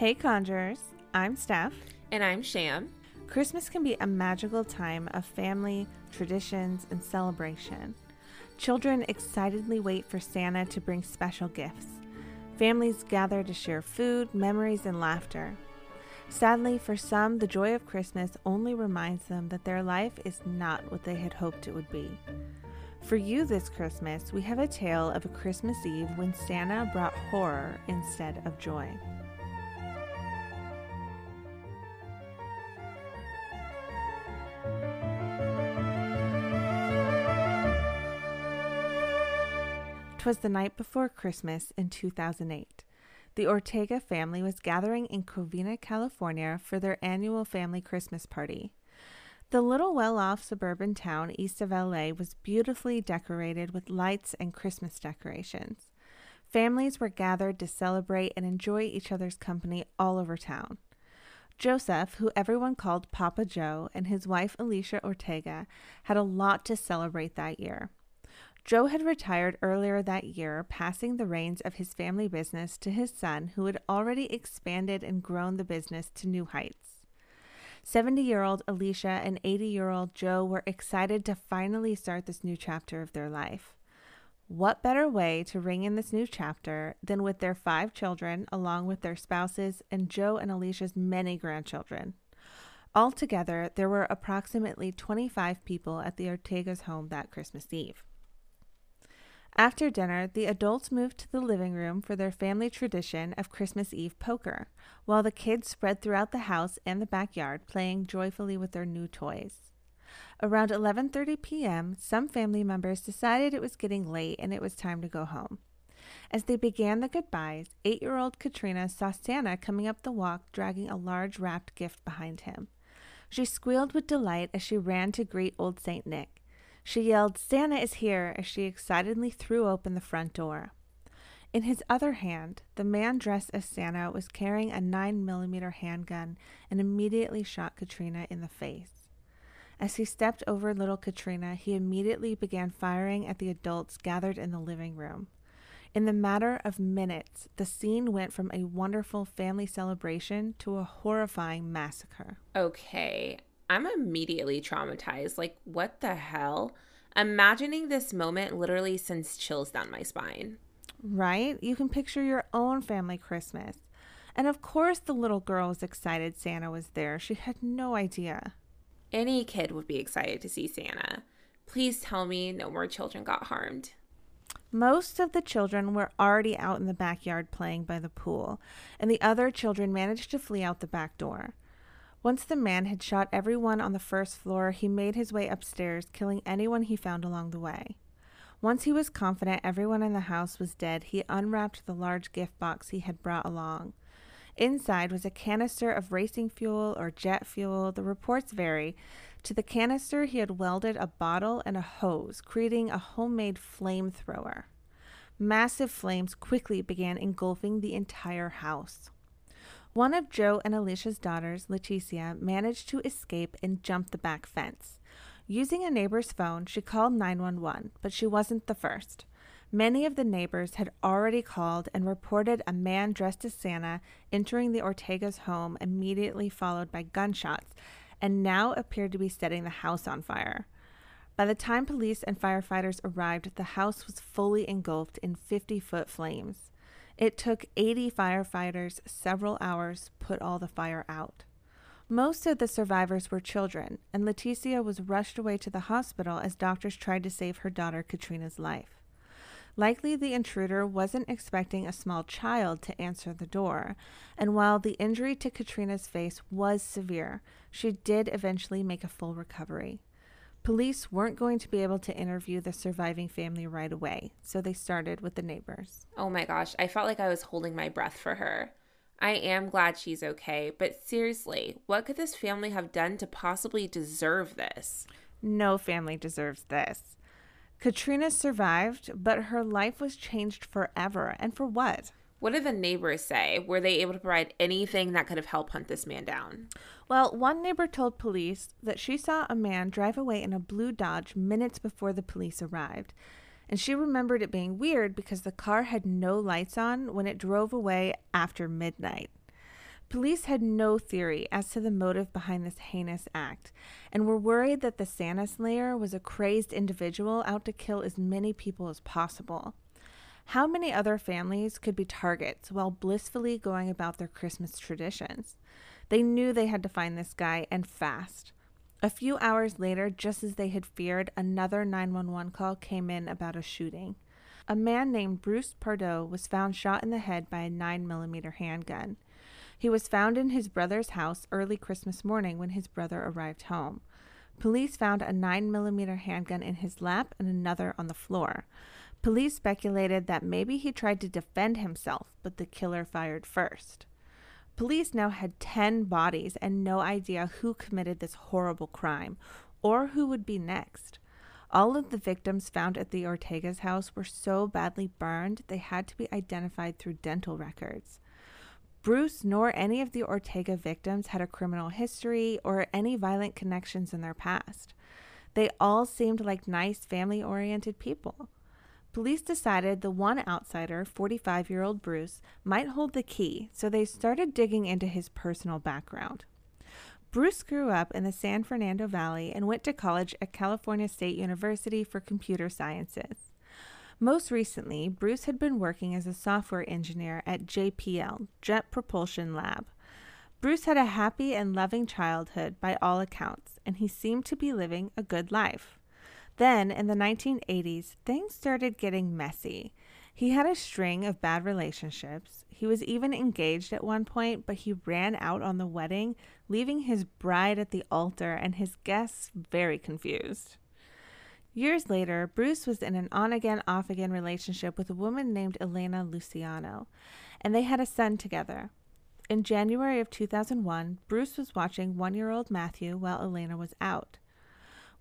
Hey, Conjurers. I'm Steph. And I'm Sham. Christmas can be a magical time of family, traditions, and celebration. Children excitedly wait for Santa to bring special gifts. Families gather to share food, memories, and laughter. Sadly, for some, the joy of Christmas only reminds them that their life is not what they had hoped it would be. For you this Christmas, we have a tale of a Christmas Eve when Santa brought horror instead of joy. Twas the night before Christmas in 2008. The Ortega family was gathering in Covina, California for their annual family Christmas party. The little well off suburban town east of LA was beautifully decorated with lights and Christmas decorations. Families were gathered to celebrate and enjoy each other's company all over town. Joseph, who everyone called Papa Joe, and his wife Alicia Ortega had a lot to celebrate that year. Joe had retired earlier that year, passing the reins of his family business to his son, who had already expanded and grown the business to new heights. 70 year old Alicia and 80 year old Joe were excited to finally start this new chapter of their life. What better way to ring in this new chapter than with their five children, along with their spouses and Joe and Alicia's many grandchildren? Altogether, there were approximately 25 people at the Ortega's home that Christmas Eve. After dinner, the adults moved to the living room for their family tradition of Christmas Eve poker, while the kids spread throughout the house and the backyard, playing joyfully with their new toys. Around 11:30 p.m., some family members decided it was getting late and it was time to go home. As they began the goodbyes, 8-year-old Katrina saw Santa coming up the walk dragging a large wrapped gift behind him. She squealed with delight as she ran to greet old Saint Nick. She yelled, Santa is here, as she excitedly threw open the front door. In his other hand, the man dressed as Santa was carrying a 9mm handgun and immediately shot Katrina in the face. As he stepped over little Katrina, he immediately began firing at the adults gathered in the living room. In the matter of minutes, the scene went from a wonderful family celebration to a horrifying massacre. Okay, I'm immediately traumatized. Like, what the hell? Imagining this moment literally sends chills down my spine. Right? You can picture your own family Christmas. And of course, the little girl was excited Santa was there. She had no idea. Any kid would be excited to see Santa. Please tell me no more children got harmed. Most of the children were already out in the backyard playing by the pool, and the other children managed to flee out the back door. Once the man had shot everyone on the first floor, he made his way upstairs, killing anyone he found along the way. Once he was confident everyone in the house was dead, he unwrapped the large gift box he had brought along. Inside was a canister of racing fuel or jet fuel, the reports vary. To the canister, he had welded a bottle and a hose, creating a homemade flamethrower. Massive flames quickly began engulfing the entire house. One of Joe and Alicia's daughters, Leticia, managed to escape and jump the back fence. Using a neighbor's phone, she called 911, but she wasn't the first. Many of the neighbors had already called and reported a man dressed as Santa entering the Ortega's home, immediately followed by gunshots, and now appeared to be setting the house on fire. By the time police and firefighters arrived, the house was fully engulfed in 50 foot flames. It took 80 firefighters several hours to put all the fire out. Most of the survivors were children, and Leticia was rushed away to the hospital as doctors tried to save her daughter Katrina's life. Likely the intruder wasn't expecting a small child to answer the door, and while the injury to Katrina's face was severe, she did eventually make a full recovery. Police weren't going to be able to interview the surviving family right away, so they started with the neighbors. Oh my gosh, I felt like I was holding my breath for her. I am glad she's okay, but seriously, what could this family have done to possibly deserve this? No family deserves this. Katrina survived, but her life was changed forever. And for what? What did the neighbors say? Were they able to provide anything that could have helped hunt this man down? Well, one neighbor told police that she saw a man drive away in a blue Dodge minutes before the police arrived. And she remembered it being weird because the car had no lights on when it drove away after midnight. Police had no theory as to the motive behind this heinous act and were worried that the Santa Slayer was a crazed individual out to kill as many people as possible. How many other families could be targets while blissfully going about their Christmas traditions? They knew they had to find this guy and fast. A few hours later, just as they had feared, another 911 call came in about a shooting. A man named Bruce Pardo was found shot in the head by a 9mm handgun. He was found in his brother's house early Christmas morning when his brother arrived home. Police found a 9mm handgun in his lap and another on the floor. Police speculated that maybe he tried to defend himself, but the killer fired first. Police now had 10 bodies and no idea who committed this horrible crime or who would be next. All of the victims found at the Ortega's house were so badly burned they had to be identified through dental records. Bruce nor any of the Ortega victims had a criminal history or any violent connections in their past. They all seemed like nice, family oriented people. Police decided the one outsider, 45 year old Bruce, might hold the key, so they started digging into his personal background. Bruce grew up in the San Fernando Valley and went to college at California State University for computer sciences. Most recently, Bruce had been working as a software engineer at JPL, Jet Propulsion Lab. Bruce had a happy and loving childhood by all accounts, and he seemed to be living a good life. Then, in the 1980s, things started getting messy. He had a string of bad relationships. He was even engaged at one point, but he ran out on the wedding, leaving his bride at the altar and his guests very confused. Years later, Bruce was in an on again, off again relationship with a woman named Elena Luciano, and they had a son together. In January of 2001, Bruce was watching one year old Matthew while Elena was out.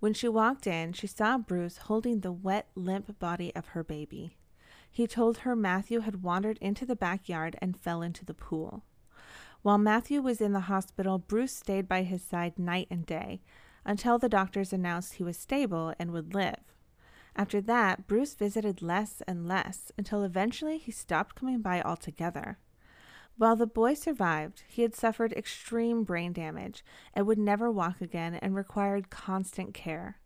When she walked in, she saw Bruce holding the wet, limp body of her baby. He told her Matthew had wandered into the backyard and fell into the pool. While Matthew was in the hospital, Bruce stayed by his side night and day until the doctors announced he was stable and would live. After that, Bruce visited less and less until eventually he stopped coming by altogether. While the boy survived, he had suffered extreme brain damage and would never walk again and required constant care.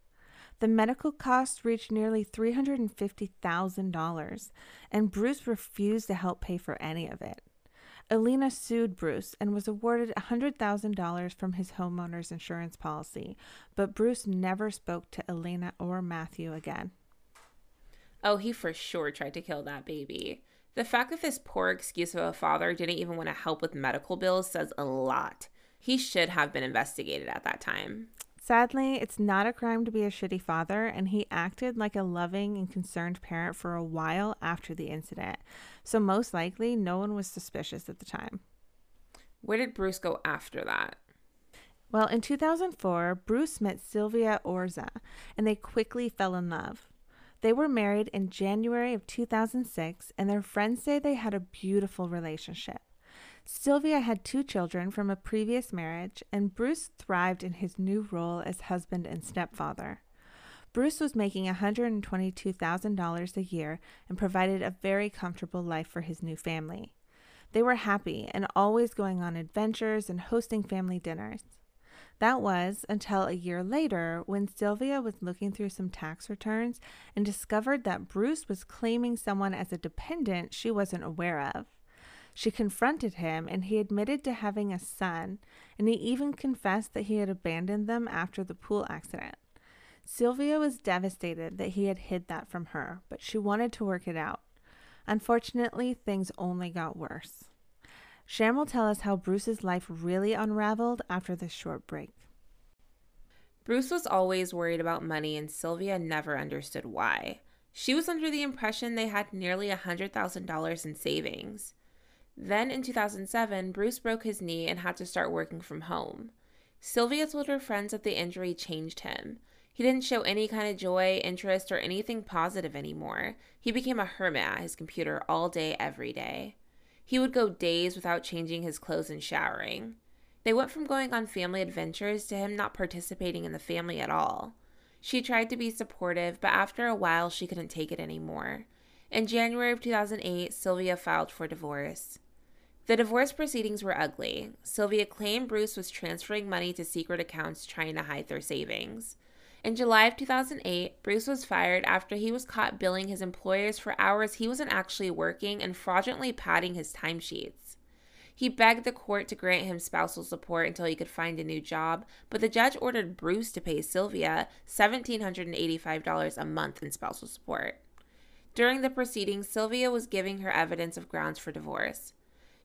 The medical costs reached nearly $350,000, and Bruce refused to help pay for any of it. Elena sued Bruce and was awarded $100,000 from his homeowner's insurance policy, but Bruce never spoke to Elena or Matthew again. Oh, he for sure tried to kill that baby. The fact that this poor excuse of a father didn't even want to help with medical bills says a lot. He should have been investigated at that time. Sadly, it's not a crime to be a shitty father, and he acted like a loving and concerned parent for a while after the incident. So, most likely, no one was suspicious at the time. Where did Bruce go after that? Well, in 2004, Bruce met Sylvia Orza, and they quickly fell in love. They were married in January of 2006, and their friends say they had a beautiful relationship. Sylvia had two children from a previous marriage, and Bruce thrived in his new role as husband and stepfather. Bruce was making $122,000 a year and provided a very comfortable life for his new family. They were happy and always going on adventures and hosting family dinners. That was until a year later when Sylvia was looking through some tax returns and discovered that Bruce was claiming someone as a dependent she wasn't aware of. She confronted him and he admitted to having a son, and he even confessed that he had abandoned them after the pool accident. Sylvia was devastated that he had hid that from her, but she wanted to work it out. Unfortunately, things only got worse. Shan will tell us how Bruce's life really unraveled after this short break. Bruce was always worried about money, and Sylvia never understood why. She was under the impression they had nearly $100,000 in savings. Then in 2007, Bruce broke his knee and had to start working from home. Sylvia told her friends that the injury changed him. He didn't show any kind of joy, interest, or anything positive anymore. He became a hermit at his computer all day, every day. He would go days without changing his clothes and showering. They went from going on family adventures to him not participating in the family at all. She tried to be supportive, but after a while, she couldn't take it anymore. In January of 2008, Sylvia filed for divorce. The divorce proceedings were ugly. Sylvia claimed Bruce was transferring money to secret accounts trying to hide their savings. In July of 2008, Bruce was fired after he was caught billing his employers for hours he wasn't actually working and fraudulently padding his timesheets. He begged the court to grant him spousal support until he could find a new job, but the judge ordered Bruce to pay Sylvia $1,785 a month in spousal support. During the proceedings, Sylvia was giving her evidence of grounds for divorce.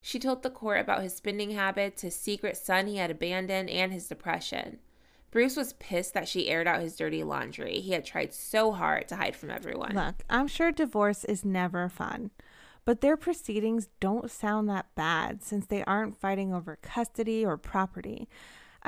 She told the court about his spending habits, his secret son he had abandoned, and his depression. Bruce was pissed that she aired out his dirty laundry. He had tried so hard to hide from everyone. Look, I'm sure divorce is never fun, but their proceedings don't sound that bad since they aren't fighting over custody or property.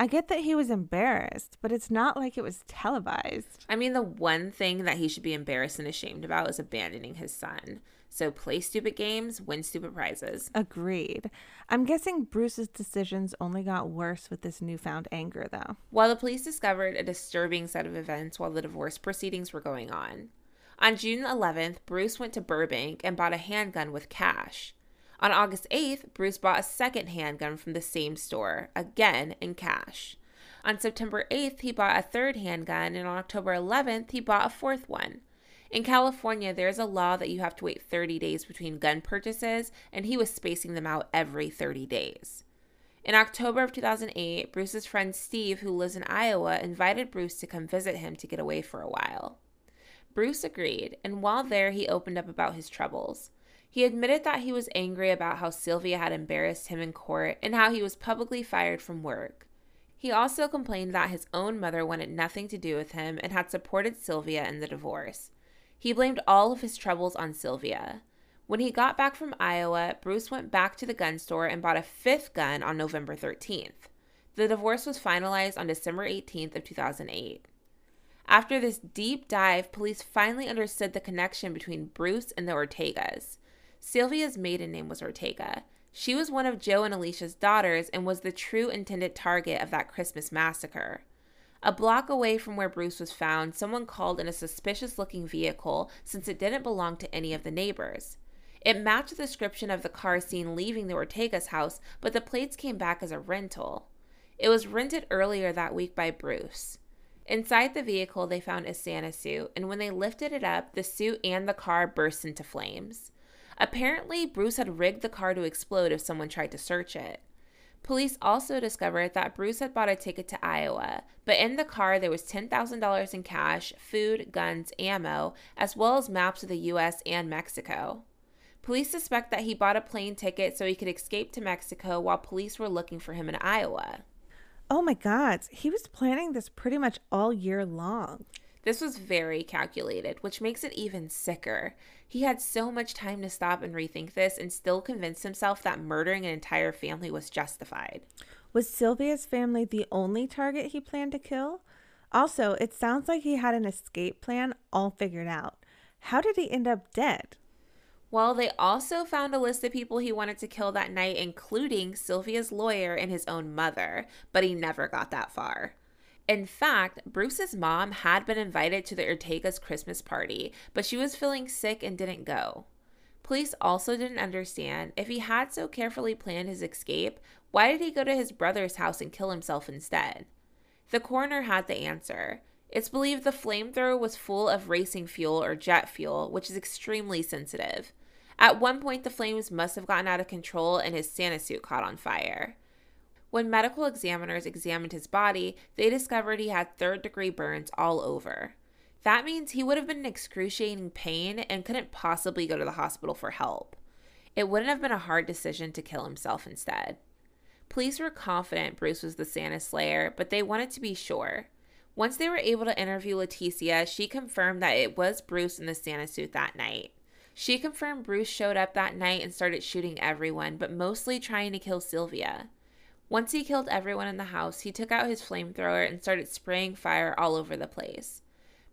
I get that he was embarrassed, but it's not like it was televised. I mean, the one thing that he should be embarrassed and ashamed about is abandoning his son. So play stupid games, win stupid prizes. Agreed. I'm guessing Bruce's decisions only got worse with this newfound anger, though. While the police discovered a disturbing set of events while the divorce proceedings were going on. On June 11th, Bruce went to Burbank and bought a handgun with cash. On August 8th, Bruce bought a second handgun from the same store, again in cash. On September 8th, he bought a third handgun, and on October 11th, he bought a fourth one. In California, there is a law that you have to wait 30 days between gun purchases, and he was spacing them out every 30 days. In October of 2008, Bruce's friend Steve, who lives in Iowa, invited Bruce to come visit him to get away for a while. Bruce agreed, and while there, he opened up about his troubles. He admitted that he was angry about how Sylvia had embarrassed him in court and how he was publicly fired from work. He also complained that his own mother wanted nothing to do with him and had supported Sylvia in the divorce. He blamed all of his troubles on Sylvia. When he got back from Iowa, Bruce went back to the gun store and bought a fifth gun on November 13th. The divorce was finalized on December 18th of 2008. After this deep dive, police finally understood the connection between Bruce and the Ortegas. Sylvia's maiden name was Ortega. She was one of Joe and Alicia's daughters and was the true intended target of that Christmas massacre. A block away from where Bruce was found, someone called in a suspicious looking vehicle since it didn't belong to any of the neighbors. It matched the description of the car seen leaving the Ortega's house, but the plates came back as a rental. It was rented earlier that week by Bruce. Inside the vehicle, they found a Santa suit, and when they lifted it up, the suit and the car burst into flames. Apparently, Bruce had rigged the car to explode if someone tried to search it. Police also discovered that Bruce had bought a ticket to Iowa, but in the car there was $10,000 in cash, food, guns, ammo, as well as maps of the US and Mexico. Police suspect that he bought a plane ticket so he could escape to Mexico while police were looking for him in Iowa. Oh my God, he was planning this pretty much all year long. This was very calculated, which makes it even sicker. He had so much time to stop and rethink this and still convince himself that murdering an entire family was justified. Was Sylvia's family the only target he planned to kill? Also, it sounds like he had an escape plan all figured out. How did he end up dead? Well, they also found a list of people he wanted to kill that night, including Sylvia's lawyer and his own mother, but he never got that far. In fact, Bruce's mom had been invited to the Ortega's Christmas party, but she was feeling sick and didn't go. Police also didn't understand if he had so carefully planned his escape, why did he go to his brother's house and kill himself instead? The coroner had the answer. It's believed the flamethrower was full of racing fuel or jet fuel, which is extremely sensitive. At one point, the flames must have gotten out of control and his Santa suit caught on fire. When medical examiners examined his body, they discovered he had third degree burns all over. That means he would have been in excruciating pain and couldn't possibly go to the hospital for help. It wouldn't have been a hard decision to kill himself instead. Police were confident Bruce was the Santa Slayer, but they wanted to be sure. Once they were able to interview Leticia, she confirmed that it was Bruce in the Santa suit that night. She confirmed Bruce showed up that night and started shooting everyone, but mostly trying to kill Sylvia. Once he killed everyone in the house, he took out his flamethrower and started spraying fire all over the place.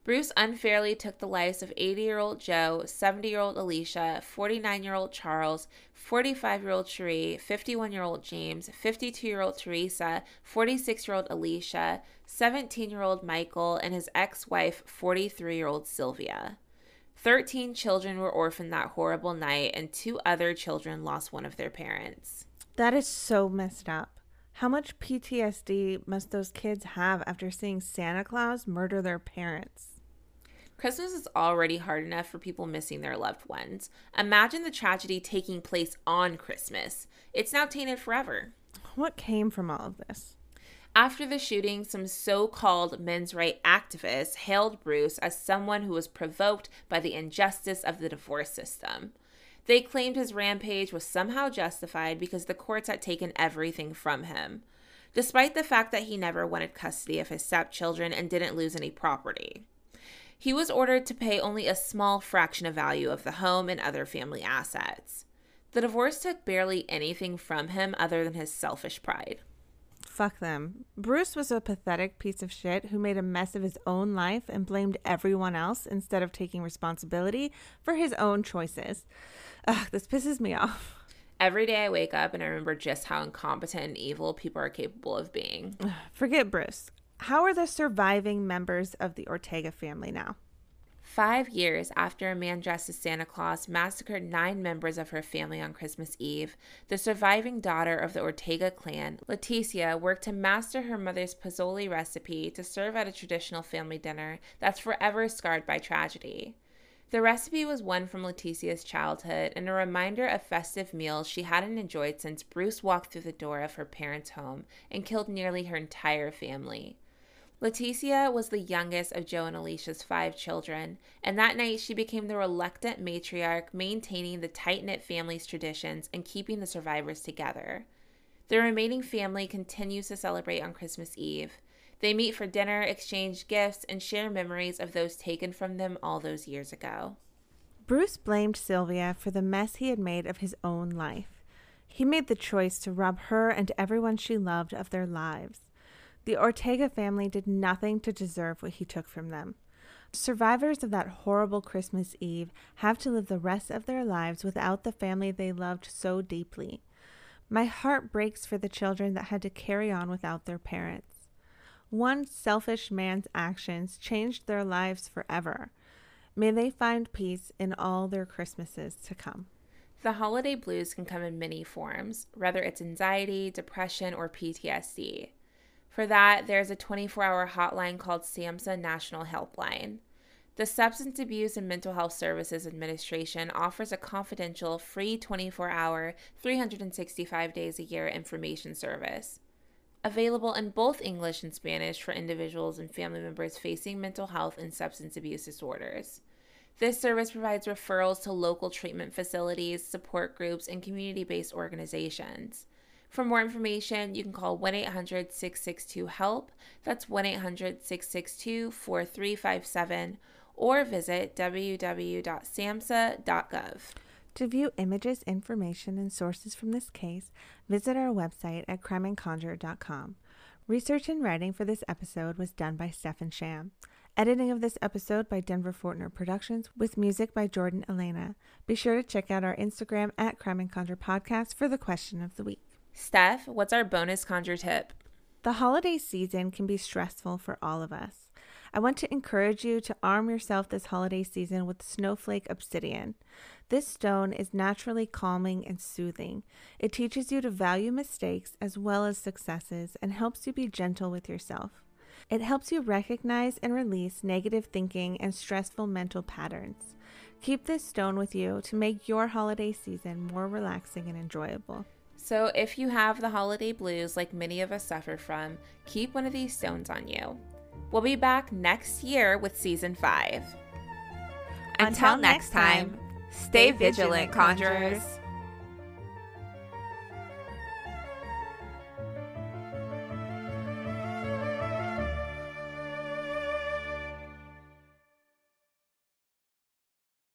Bruce unfairly took the lives of 80 year old Joe, 70 year old Alicia, 49 year old Charles, 45 year old Cherie, 51 year old James, 52 year old Teresa, 46 year old Alicia, 17 year old Michael, and his ex wife, 43 year old Sylvia. 13 children were orphaned that horrible night, and two other children lost one of their parents. That is so messed up. How much PTSD must those kids have after seeing Santa Claus murder their parents? Christmas is already hard enough for people missing their loved ones. Imagine the tragedy taking place on Christmas. It's now tainted forever. What came from all of this? After the shooting, some so called men's rights activists hailed Bruce as someone who was provoked by the injustice of the divorce system. They claimed his rampage was somehow justified because the courts had taken everything from him, despite the fact that he never wanted custody of his stepchildren and didn't lose any property. He was ordered to pay only a small fraction of value of the home and other family assets. The divorce took barely anything from him other than his selfish pride. Fuck them. Bruce was a pathetic piece of shit who made a mess of his own life and blamed everyone else instead of taking responsibility for his own choices. Ugh, this pisses me off. Every day I wake up and I remember just how incompetent and evil people are capable of being. Forget Bruce. How are the surviving members of the Ortega family now? Five years after a man dressed as Santa Claus massacred nine members of her family on Christmas Eve, the surviving daughter of the Ortega clan, Leticia, worked to master her mother's pozole recipe to serve at a traditional family dinner that's forever scarred by tragedy. The recipe was one from Leticia's childhood and a reminder of festive meals she hadn't enjoyed since Bruce walked through the door of her parents' home and killed nearly her entire family. Leticia was the youngest of Joe and Alicia's five children, and that night she became the reluctant matriarch, maintaining the tight knit family's traditions and keeping the survivors together. The remaining family continues to celebrate on Christmas Eve. They meet for dinner, exchange gifts, and share memories of those taken from them all those years ago. Bruce blamed Sylvia for the mess he had made of his own life. He made the choice to rob her and everyone she loved of their lives. The Ortega family did nothing to deserve what he took from them. Survivors of that horrible Christmas Eve have to live the rest of their lives without the family they loved so deeply. My heart breaks for the children that had to carry on without their parents. One selfish man's actions changed their lives forever. May they find peace in all their Christmases to come. The holiday blues can come in many forms, whether it's anxiety, depression, or PTSD. For that, there's a 24 hour hotline called SAMHSA National Helpline. The Substance Abuse and Mental Health Services Administration offers a confidential, free 24 hour, 365 days a year information service. Available in both English and Spanish for individuals and family members facing mental health and substance abuse disorders. This service provides referrals to local treatment facilities, support groups, and community based organizations. For more information, you can call 1 800 662 HELP. That's 1 800 662 4357 or visit www.samhsa.gov. To view images, information, and sources from this case, visit our website at crimeandconjure.com. Research and writing for this episode was done by Steph and Sham. Editing of this episode by Denver Fortner Productions with music by Jordan Elena. Be sure to check out our Instagram at Crime and Conjure Podcast for the question of the week. Steph, what's our bonus conjure tip? The holiday season can be stressful for all of us. I want to encourage you to arm yourself this holiday season with Snowflake Obsidian. This stone is naturally calming and soothing. It teaches you to value mistakes as well as successes and helps you be gentle with yourself. It helps you recognize and release negative thinking and stressful mental patterns. Keep this stone with you to make your holiday season more relaxing and enjoyable. So, if you have the holiday blues like many of us suffer from, keep one of these stones on you. We'll be back next year with season five. Until, Until next time, stay vigilant, conjurers.